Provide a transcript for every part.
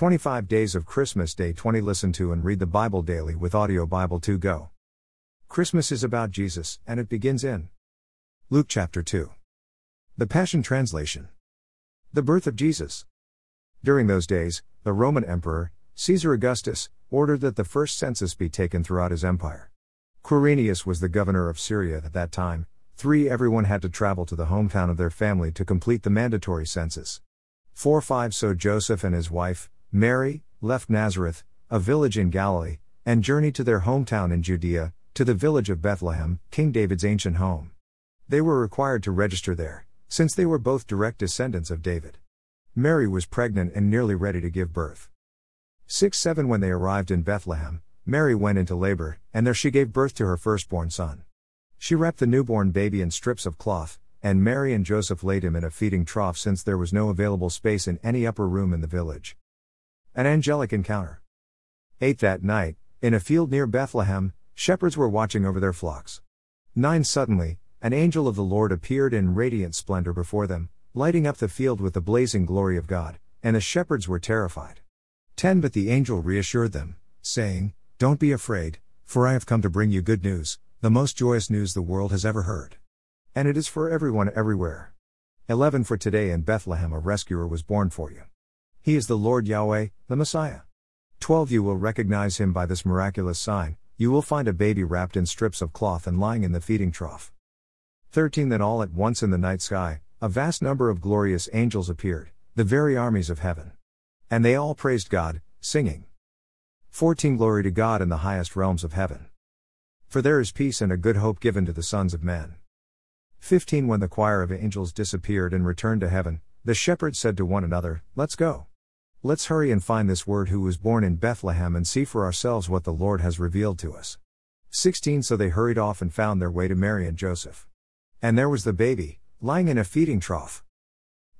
25 Days of Christmas Day 20 Listen to and read the Bible daily with Audio Bible 2 Go. Christmas is about Jesus, and it begins in Luke chapter 2. The Passion Translation. The birth of Jesus. During those days, the Roman Emperor, Caesar Augustus, ordered that the first census be taken throughout his empire. Quirinius was the governor of Syria at that time. 3. Everyone had to travel to the hometown of their family to complete the mandatory census. 4 5 So Joseph and his wife, Mary, left Nazareth, a village in Galilee, and journeyed to their hometown in Judea, to the village of Bethlehem, King David's ancient home. They were required to register there, since they were both direct descendants of David. Mary was pregnant and nearly ready to give birth. 6 7 When they arrived in Bethlehem, Mary went into labor, and there she gave birth to her firstborn son. She wrapped the newborn baby in strips of cloth, and Mary and Joseph laid him in a feeding trough since there was no available space in any upper room in the village. An angelic encounter. 8 That night, in a field near Bethlehem, shepherds were watching over their flocks. 9 Suddenly, an angel of the Lord appeared in radiant splendor before them, lighting up the field with the blazing glory of God, and the shepherds were terrified. 10 But the angel reassured them, saying, Don't be afraid, for I have come to bring you good news, the most joyous news the world has ever heard. And it is for everyone everywhere. 11 For today in Bethlehem a rescuer was born for you. He is the Lord Yahweh, the Messiah. 12 You will recognize him by this miraculous sign you will find a baby wrapped in strips of cloth and lying in the feeding trough. 13 Then all at once in the night sky, a vast number of glorious angels appeared, the very armies of heaven. And they all praised God, singing. 14 Glory to God in the highest realms of heaven. For there is peace and a good hope given to the sons of men. 15 When the choir of angels disappeared and returned to heaven, the shepherds said to one another, Let's go. Let's hurry and find this word who was born in Bethlehem and see for ourselves what the Lord has revealed to us. 16 So they hurried off and found their way to Mary and Joseph. And there was the baby, lying in a feeding trough.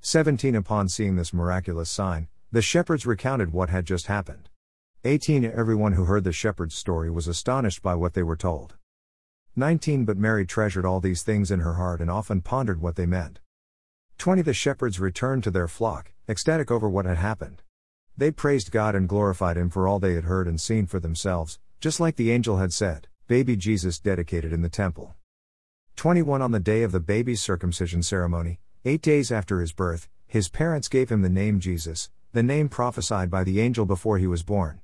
17 Upon seeing this miraculous sign, the shepherds recounted what had just happened. 18 Everyone who heard the shepherd's story was astonished by what they were told. 19 But Mary treasured all these things in her heart and often pondered what they meant. 20 The shepherds returned to their flock, ecstatic over what had happened. They praised God and glorified Him for all they had heard and seen for themselves, just like the angel had said, baby Jesus dedicated in the temple. 21 On the day of the baby's circumcision ceremony, eight days after his birth, his parents gave him the name Jesus, the name prophesied by the angel before he was born.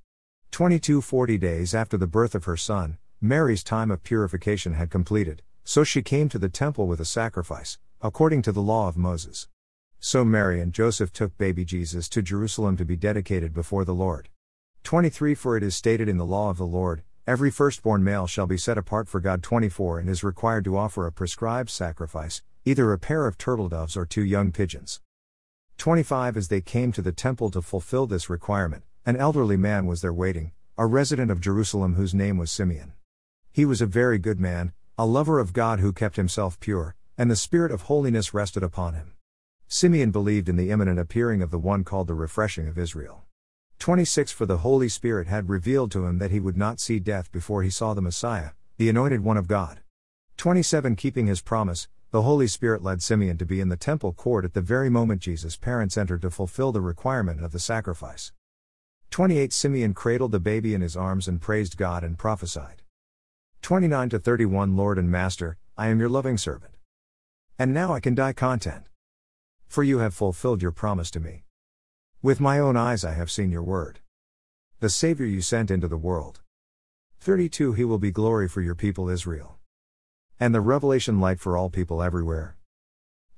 22 40 days after the birth of her son, Mary's time of purification had completed, so she came to the temple with a sacrifice, according to the law of Moses. So Mary and Joseph took baby Jesus to Jerusalem to be dedicated before the Lord. 23 For it is stated in the law of the Lord, every firstborn male shall be set apart for God 24 and is required to offer a prescribed sacrifice, either a pair of turtle doves or two young pigeons. 25 As they came to the temple to fulfill this requirement, an elderly man was there waiting, a resident of Jerusalem whose name was Simeon. He was a very good man, a lover of God who kept himself pure, and the Spirit of holiness rested upon him. Simeon believed in the imminent appearing of the one called the refreshing of Israel. 26 For the Holy Spirit had revealed to him that he would not see death before he saw the Messiah, the anointed one of God. 27 Keeping his promise, the Holy Spirit led Simeon to be in the temple court at the very moment Jesus' parents entered to fulfill the requirement of the sacrifice. 28 Simeon cradled the baby in his arms and praised God and prophesied. 29 to 31 Lord and Master, I am your loving servant. And now I can die content. For you have fulfilled your promise to me. With my own eyes I have seen your word. The Savior you sent into the world. 32 He will be glory for your people Israel. And the revelation light for all people everywhere.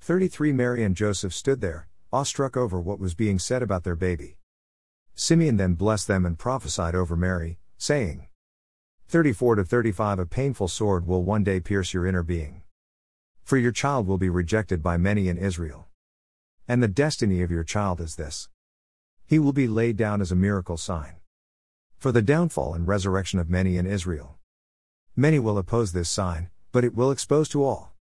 33 Mary and Joseph stood there, awestruck over what was being said about their baby. Simeon then blessed them and prophesied over Mary, saying, 34 to 35 A painful sword will one day pierce your inner being. For your child will be rejected by many in Israel. And the destiny of your child is this He will be laid down as a miracle sign. For the downfall and resurrection of many in Israel. Many will oppose this sign, but it will expose to all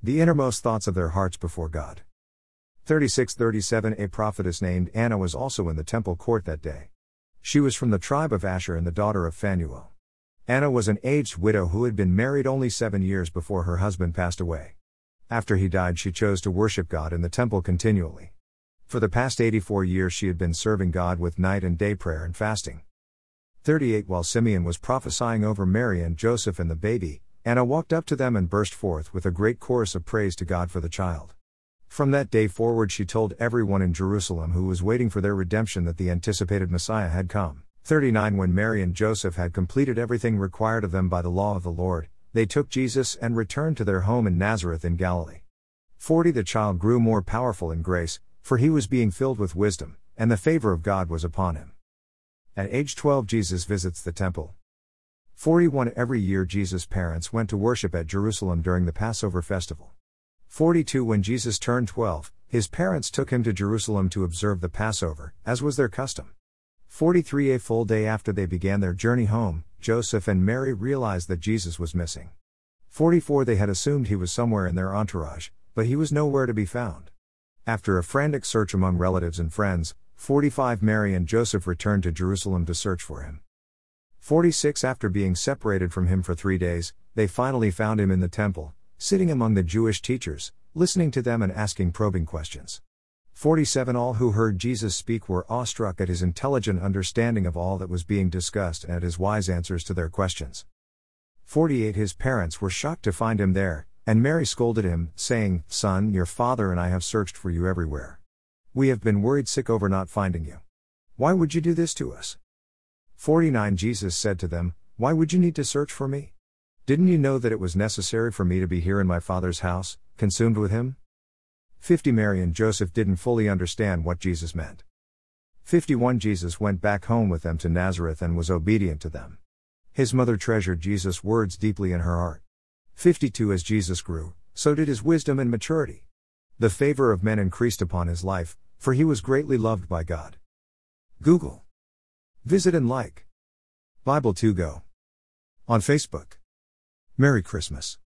the innermost thoughts of their hearts before God. 36 37 A prophetess named Anna was also in the temple court that day. She was from the tribe of Asher and the daughter of Phanuel. Anna was an aged widow who had been married only seven years before her husband passed away. After he died, she chose to worship God in the temple continually. For the past 84 years she had been serving God with night and day prayer and fasting. 38 While Simeon was prophesying over Mary and Joseph and the baby, Anna walked up to them and burst forth with a great chorus of praise to God for the child. From that day forward, she told everyone in Jerusalem who was waiting for their redemption that the anticipated Messiah had come. 39 When Mary and Joseph had completed everything required of them by the law of the Lord, they took Jesus and returned to their home in Nazareth in Galilee. 40 The child grew more powerful in grace, for he was being filled with wisdom, and the favor of God was upon him. At age 12, Jesus visits the temple. 41 Every year, Jesus' parents went to worship at Jerusalem during the Passover festival. 42 When Jesus turned 12, his parents took him to Jerusalem to observe the Passover, as was their custom. 43 A full day after they began their journey home, Joseph and Mary realized that Jesus was missing. 44 They had assumed he was somewhere in their entourage, but he was nowhere to be found. After a frantic search among relatives and friends, 45 Mary and Joseph returned to Jerusalem to search for him. 46 After being separated from him for three days, they finally found him in the temple, sitting among the Jewish teachers, listening to them and asking probing questions. 47 All who heard Jesus speak were awestruck at his intelligent understanding of all that was being discussed and at his wise answers to their questions. 48 His parents were shocked to find him there, and Mary scolded him, saying, Son, your father and I have searched for you everywhere. We have been worried sick over not finding you. Why would you do this to us? 49 Jesus said to them, Why would you need to search for me? Didn't you know that it was necessary for me to be here in my Father's house, consumed with him? 50 Mary and Joseph didn't fully understand what Jesus meant. 51 Jesus went back home with them to Nazareth and was obedient to them. His mother treasured Jesus' words deeply in her heart. 52 As Jesus grew, so did his wisdom and maturity. The favor of men increased upon his life, for he was greatly loved by God. Google. Visit and like. Bible 2 Go. On Facebook. Merry Christmas.